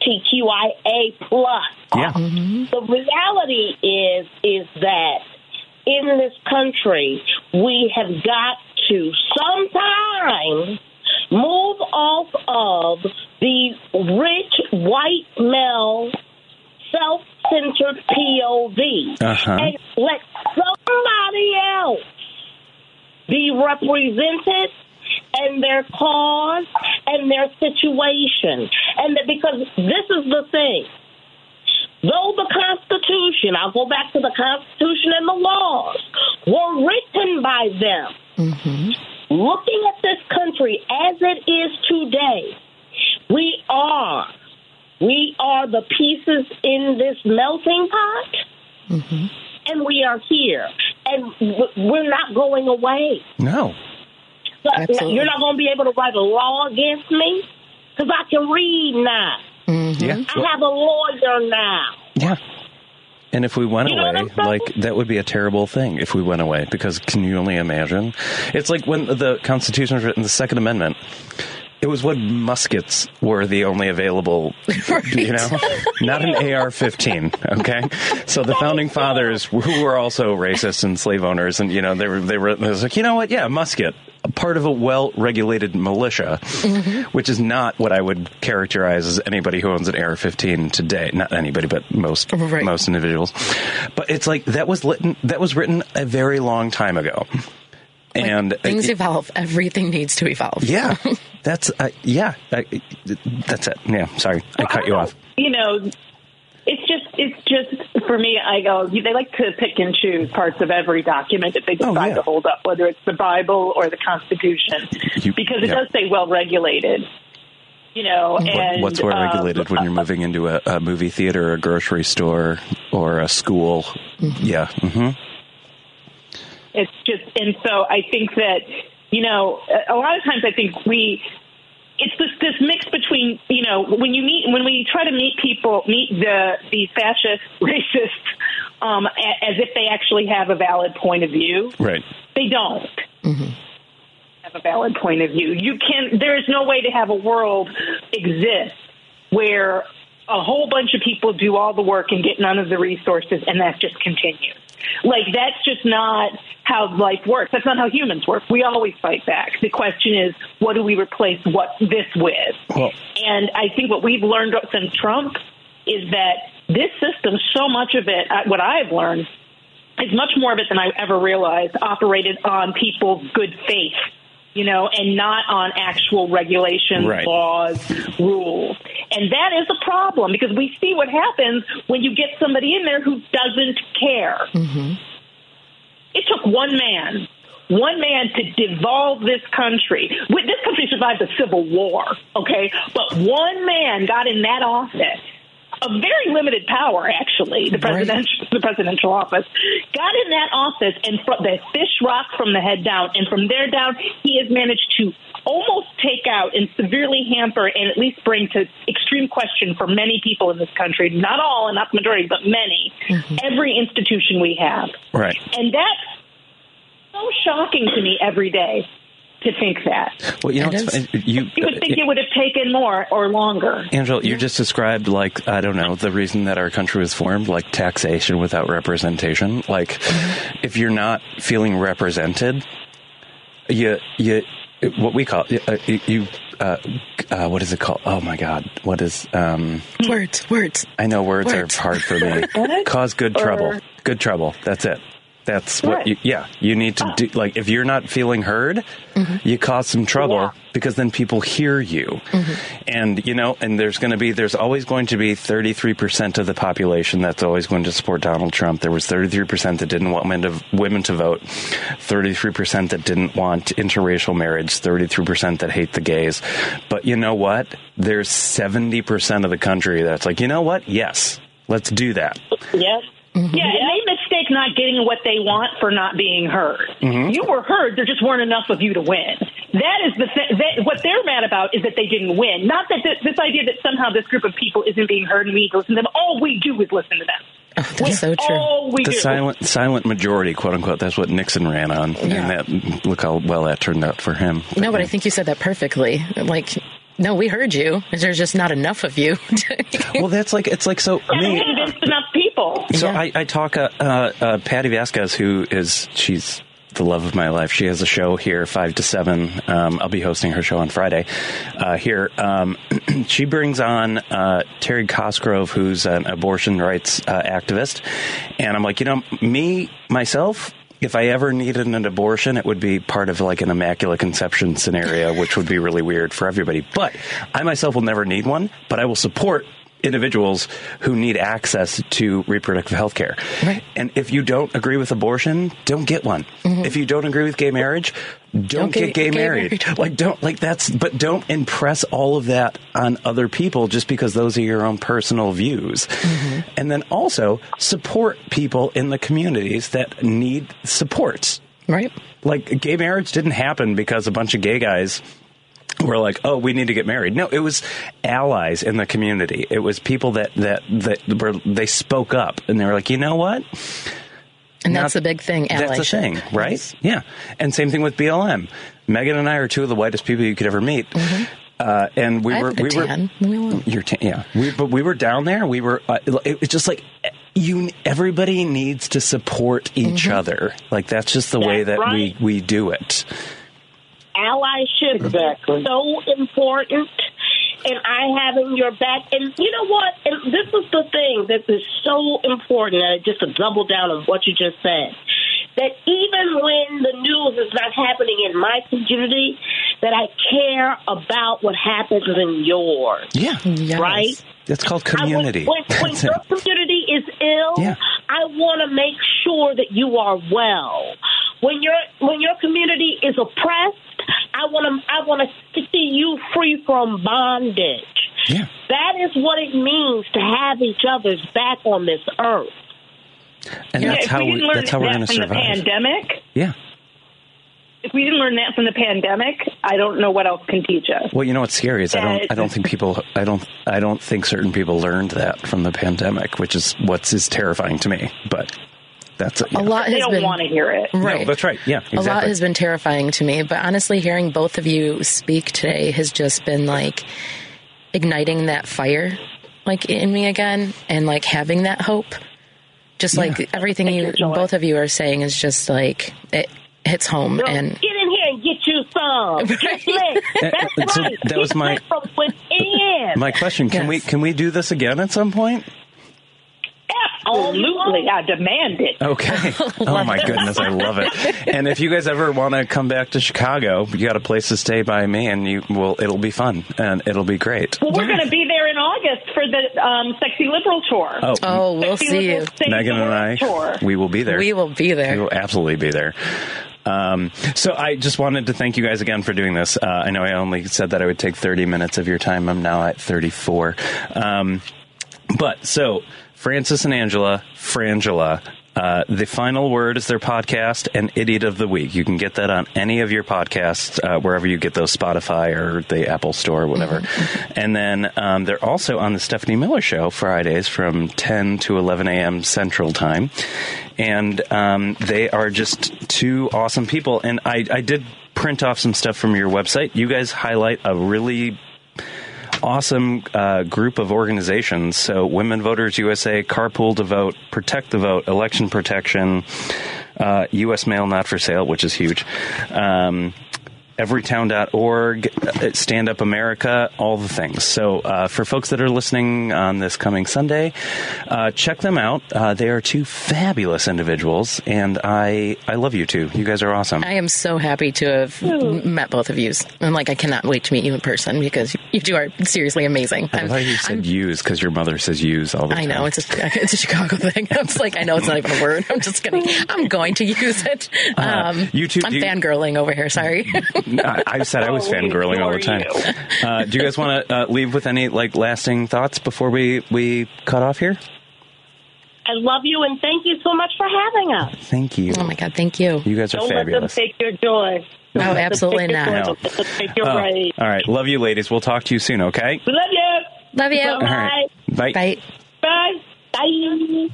LGBTQIA plus. Yeah, The reality is is that in this country we have got to sometimes move off of the rich white male self-centered POV Uh-huh. and let somebody else be represented and their cause and their situation. And that because this is the thing. Though the Constitution, I'll go back to the Constitution and the laws, were written by them, mm-hmm. looking at this country as it is today, we are, we are the pieces in this melting pot, mm-hmm. And we are here, and we're not going away. no, So Absolutely. you're not going to be able to write a law against me because I can read now. Mm-hmm. yeah, I have a lawyer now. yeah. And if we went You know away, like that would be a terrible thing if we went away. Because can you only imagine? It's like when the Constitution was written, the Second Amendment. It was when muskets were the only available, you know, not an AR-15. Okay, so the founding fathers, who were also racist and slave owners, and you know, they were they were they was like, you know what, yeah, musket, a part of a well-regulated militia, mm-hmm. which is not what I would characterize as anybody who owns an AR-15 today. Not anybody, but most Right. most individuals. But it's like that was written that was written a very long time ago, and Things it- evolve. Everything needs to evolve. yeah, that's uh, yeah, uh, that's it. Yeah, sorry, I cut you off. You know, it's just it's just for me. I go. They like to pick and choose parts of every document that they Oh, decide yeah. to hold up, whether it's the Bible or the Constitution, You- because it yeah. does say well regulated. You know, and What's well um, regulated when you're moving into a, a movie theater, a grocery store, or a school? Yeah, hmm It's just, and so I think that, you know, a a lot of times I think we, it's this, this mix between, you know, when you meet, when we try to meet people, meet the, the fascist, racist, um, a- as if they actually have a valid point of view. right. They don't have a valid point of view. You can, there is no way to have a world exist where a whole bunch of people do all the work and get none of the resources and that just continues. Like that's just not how life works. That's not how humans work. We always fight back. The question is, what do we replace what this with? Well, And I think what we've learned since Trump is that this system, so much of it, uh, what I've learned, is much more of it than I ever realized operated on people's good faith, you know, and not on actual regulations, Right. laws, rules. And that is a problem because we see what happens when you get somebody in there who doesn't care. Mm-hmm. It took one man. One man to devolve this country. Wait, This country survived a civil war, okay? But one man got in that office a very limited power, actually, the Right. presidential the presidential office, got in that office and fr- the fish rock from the head down, and from there down, he has managed to almost take out and severely hamper and at least bring to extreme question for many people in this country, not all and not the majority, but many, mm-hmm. every institution we have. right. And that's so shocking to me every day to think that. Well, you know, it's, you You would think it would have taken more or longer. Angela, you just described like I don't know the reason that our country was formed, like taxation without representation. Like, if you're not feeling represented, you you what we call uh, you uh, uh, what is it called? Oh my God, what is? Um, Words, words. I know words, Words. are hard for me. Cause good Or- trouble. Good trouble. That's it. That's what. You, yeah, you need to oh. do. Like, if you're not feeling heard, mm-hmm. you cause some trouble Yeah. because then people hear you, mm-hmm. and you know, and there's going to be, there's always going to be 33 percent of the population that's always going to support Donald Trump. There was 33 percent that didn't want men to, women to vote, 33 percent that didn't want interracial marriage, 33 percent that hate the gays. But you know what? There's 70 percent of the country that's like, you know what? Yes, let's do that. Yes. Yeah, and they mistake not getting what they want for not being heard. Mm-hmm. You were heard; there just weren't enough of you to win. That is the th- that, what they're mad about is that they didn't win. Not that th- this idea that somehow this group of people isn't being heard and we need to listen to them. All we do is listen to them. That's so true. All we the do. silent silent majority, quote unquote. That's what Nixon ran on, Yeah. and that look how well that turned out for him. No, but I think you said that perfectly. Like, no, we heard you. There's just not enough of you. well, that's like it's like so and me. convinced enough people. So Yeah. I, I talk uh, uh, uh, Patti Vasquez, who is she's the love of my life. She has a show here, five to seven. Um, I'll be hosting her show on Friday uh, here. Um, she brings on uh, Terry Cosgrove, who's an abortion rights uh, activist, and I'm like, you know, me myself. If I ever needed an abortion, it would be part of like an immaculate conception scenario, which would be really weird for everybody. But I myself will never need one, but I will support individuals who need access to reproductive health care. Right. And if you don't agree with abortion, don't get one. Mm-hmm. If you don't agree with gay marriage, don't, Don't get, get gay, gay married. married. Like don't like that's but don't impress all of that on other people just because those are your own personal views. Mm-hmm. And then also support people in the communities that need supports. right? Like gay marriage didn't happen because a bunch of gay guys were like, "Oh, we need to get married." No, it was allies in the community. It was people that that that were they spoke up and they were like, "You know what? And that's the big thing. That's the thing, right? Yeah. And same thing with BLM. Megan and I are two of the whitest people you could ever meet. Uh, and we Mm-hmm. I were we tan. were you're tan, yeah. We, but we were down there. We were. Uh, it was just like you. Everybody needs to support each Mm-hmm. other. Like that's just the way that right. we we do it. Allyship Exactly. is so important and I having your back and you know what and this is the thing that is so important and just to double down on what you just said that even when the news is not happening in my community that I care about what happens in yours Yeah. Yes. right It's called I community. when, when your it. community is ill, Yeah. I want to make sure that you are well. When your when your community is oppressed, I want to I want to see you free from bondage. Yeah. That is what it means to have each other's back on this earth. And Yeah, that's how we we, didn't learn that's how we're going to from the pandemic, Yeah. if we didn't learn that from the pandemic, I don't know what else can teach us. Well, you know what's scary is I don't I don't think people I don't I don't think certain people learned that from the pandemic, which is what's is terrifying to me. But that's it. A lot They has don't been want to hear it. right. No, that's right. Yeah, exactly. A lot has been terrifying to me, but honestly, hearing both of you speak today has just been like igniting that fire, like in me again, and like having that hope. Just like everything you, you, both of you are saying is just like it hits home, Girl, and get in here and get you some. Get lit. Eh, that's So right. that was my- from within. My question: Can Yes. we can we do this again at some point? Absolutely, I demand it. Okay. oh my goodness, I love it. And if you guys ever want to come back to Chicago, you got a place to stay by me, and you will. It'll be fun, and it'll be great. Well, we're going to be there in August for the um, Sexy Liberal Tour. Oh, oh, we'll Sexy see you. Liberal Save Megan and I, Tour. we will be there. We will be there. We will absolutely be there. Um, so I just wanted to thank you guys again for doing this. Uh, I know I only said that I would take 30 minutes of your time. I'm now at 34. Um, but so Frances and Angela, Frangela. Uh, the final word is their podcast and idiot of the week. You can get that on any of your podcasts, uh, wherever you get those, Spotify or the Apple Store, or whatever. And then um, they're also on the Stephanie Miller Show Fridays from 10 to 11 a.m. Central Time. And um, they are just two awesome people. And I, I did print off some stuff from your website. You guys highlight a really awesome uh, group of organizations. So, Women Voters USA, Carpool to Vote, Protect the Vote, Election Protection, uh, U.S. Mail Not for Sale, which is huge. Um, everytown.org, uh, Stand Up America, all the things. So uh, for folks that are listening on this coming Sunday, uh, check them out. Uh, they are two fabulous individuals, and I I love you two. You guys are awesome. I am so happy to have m- met both of you. I'm like, I cannot wait to meet you in person because you two are seriously amazing. I I'm- thought you said I'm- use because your mother says use all the time. I know it's a it's a Chicago thing. I was like, I know it's not even a word. I'm just gonna I'm going to use it. Um, Uh, you two- I'm do you- fangirling over here. Sorry. I, I said I was Oh, fangirling all the time. Uh, do you guys want to uh, leave with any like lasting thoughts before we we cut off here? I love you and thank you so much for having us. Thank you. oh my god, thank you. You guys are Don't fabulous. let them take your joy. No, absolutely not. No. Don't let them take your Oh, all right, love you, ladies. We'll talk to you soon. Okay. We love you. Love you. All right. Bye. Bye. Bye. Bye.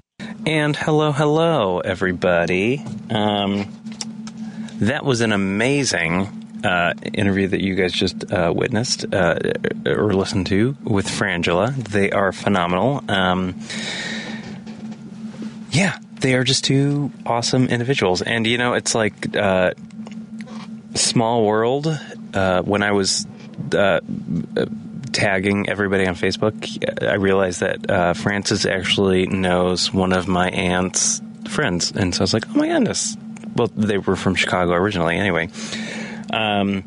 And hello, hello, everybody. Um, that was an amazing uh, interview that you guys just uh, witnessed uh, or listened to with Frangela. They are phenomenal. Um, yeah, they are just two awesome individuals. And, you know, it's like uh, small world. Uh, when I was uh, tagging everybody on Facebook, I realized that Frances actually knows one of my aunt's friends, and so I was like, "Oh my goodness!" Well, they were from Chicago originally, anyway. Um,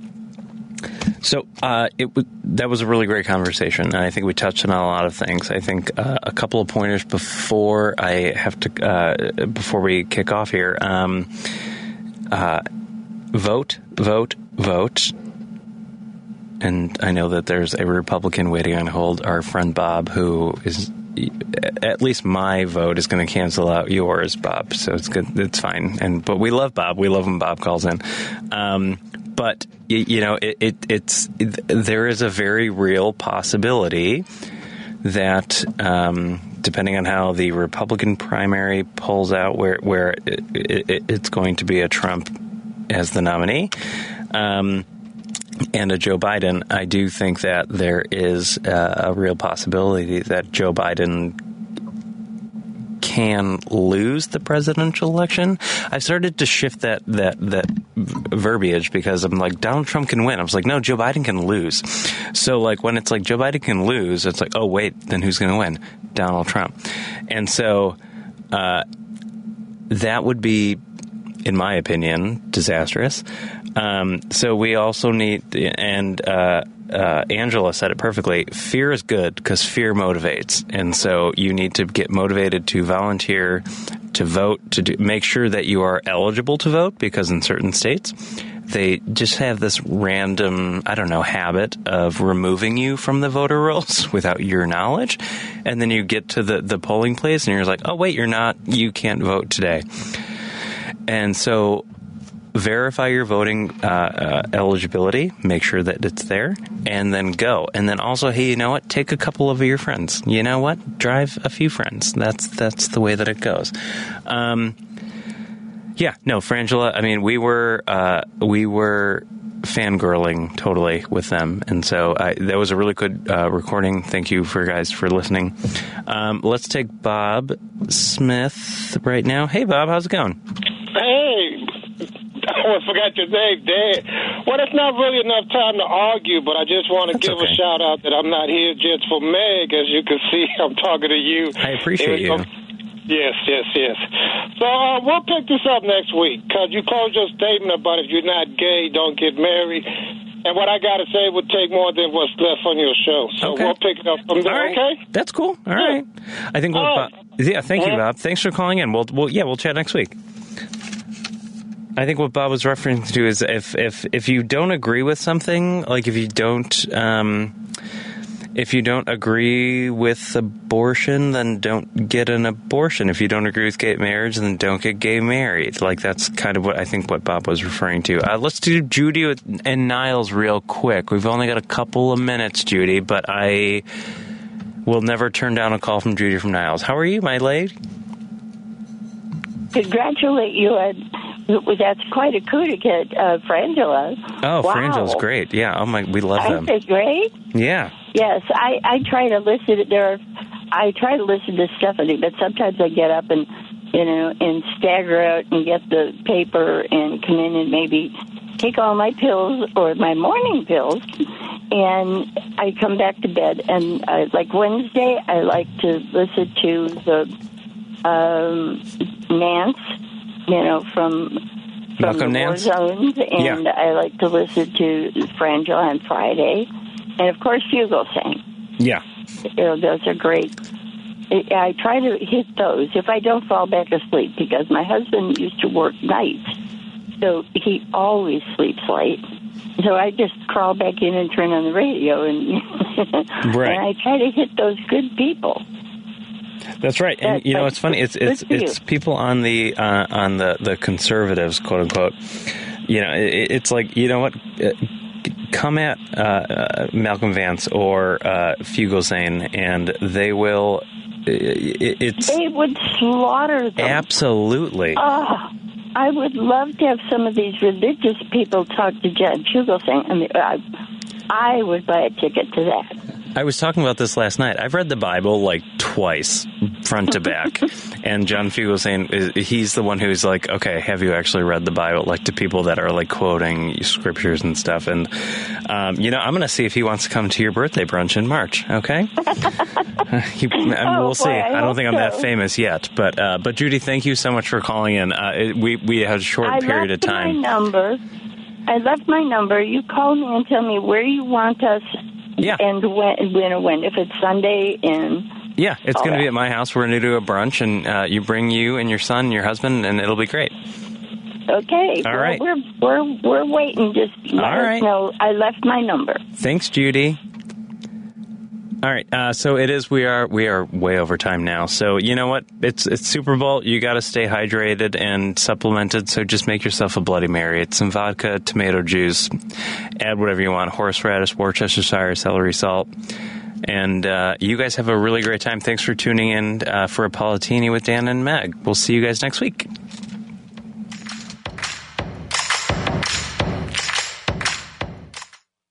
so uh, it w- that was a really great conversation, and I think we touched on a lot of things. I think uh, a couple of pointers before I have to uh, before we kick off here. Um, uh, vote, vote, vote. And I know that there's a Republican waiting on hold. Our friend Bob, who is at least my vote is going to cancel out yours, Bob. So it's good. It's fine. And but we love Bob. We love when Bob calls in. Um, but you know, it, it, it's it, there is a very real possibility that um, depending on how the Republican primary pulls out, where where it, it, it's going to be a Trump as the nominee. Um, and a Joe Biden, I do think that there is uh, a real possibility that Joe Biden can lose the presidential election. I started to shift that that that verbiage because I'm like Donald Trump can win. I was like, no, Joe Biden can lose. So like when it's like Joe Biden can lose, it's like, oh wait, then who's going to win? Donald Trump. And so uh, that would be, in my opinion, disastrous. Um, so we also need, and uh, uh, Angela said it perfectly. Fear is good because fear motivates, and so you need to get motivated to volunteer, to vote, to do, make sure that you are eligible to vote because in certain states they just have this random, I don't know, habit of removing you from the voter rolls without your knowledge. And then you get to the, the polling place and you're like, oh, wait, you're not, you can't vote today. And so verify your voting uh, uh, eligibility, make sure that it's there, and then go. And then also, hey, you know what? Take a couple of your friends. You know what? Drive a few friends. That's that's the way that it goes. Um, yeah, no, Frangela. I mean, we were uh, we were fangirling totally with them, and so I, that was a really good uh, recording. Thank you for guys for listening. Um, let's take Bob Smith right now. Hey, Bob, how's it going? Hey, I forgot your name, Dan. Well, it's not really enough time to argue, but I just want to That's give okay. a shout out that I'm not here just for Meg. As you can see, I'm talking to you. I appreciate you. Yes, yes, yes. So uh, we'll pick this up next week because you closed your statement about if you're not gay, don't get married. And what I got to say would take more than what's left on your show. So Okay. we'll pick it up from there, right. okay? That's cool. All right. I think we'll. Bob, right. yeah, thank you, Bob. Thanks for calling in. We'll, we'll, yeah, we'll chat next week. I think what Bob was referring to is if if if you don't agree with something, like if you don't um, if you don't agree with abortion, then don't get an abortion. If you don't agree with gay marriage, then don't get gay married. Like that's kind of what I think what Bob was referring to. Uh, let's do Judy with- and Niles real quick. We've only got a couple of minutes, Judy, but I will never turn down a call from Judy from Niles. How are you, my lady? congratulate you on that's quite a coup to get uh, Frangela. Oh, wow. Frangela's great. Yeah. Oh my, we love Aren't them. they great? Yeah. Yes, I I try to listen. There, are, I try to listen to Stephanie, but sometimes I get up and you know and stagger out and get the paper and come in and maybe take all my pills or my morning pills, and I come back to bed. And I, like Wednesday, I like to listen to the um, Nance, you know, from from Malcolm the Nance? War Zones, and Yeah. I like to listen to Frangel on Friday, and of course Fugelsang. Yeah. You know, those are great. I try to hit those if I don't fall back asleep because my husband used to work nights, so he always sleeps late. So I just crawl back in and turn on the radio, and Right. and I try to hit those good people. That's right, and That- you know it's funny. It's it's it's people on the uh, on the the conservatives, quote unquote. You know, it, it's like you know what. Uh, Come at uh, uh, Malcolm Nance or uh, Fugelsang, and they will. It, it's They would slaughter them. absolutely Oh, I would love to have some of these religious people talk to Judge Fugelsang. I mean, I, I would buy a ticket to that. I was talking about this last night. I've read the Bible like twice, front to back. and John Fugelsang, is- he's the one who's like, okay, have you actually read the Bible? Like to people that are like quoting scriptures and stuff. And, um, you know, I'm going to see if he wants to come to your birthday brunch in March, okay? He- I mean, Oh, we'll see. I I, don't think I'm that famous yet. But, uh, but Judy, thank you so much for calling in. Uh, it, we, we had a short I period of time. my number. I left my number. You call me and tell me where you want us Yeah. and when, when when. If it's Sunday and Yeah, it's going to be at my house. We're going to do a brunch, and uh, you bring you and your son and your husband, and it'll be great. okay, All well, right. we're we're we're waiting. Just let All us right. know. I left my number. Thanks, Judy. All right, uh, so it is. We are we are way over time now. So you know what? It's it's Super Bowl. You got to stay hydrated and supplemented. So just make yourself a Bloody Mary. It's some vodka, tomato juice. Add whatever you want: horseradish, Worcestershire, celery salt. And uh, you guys have a really great time. Thanks for tuning in uh, for a Politini with Dan and Meg. We'll see you guys next week.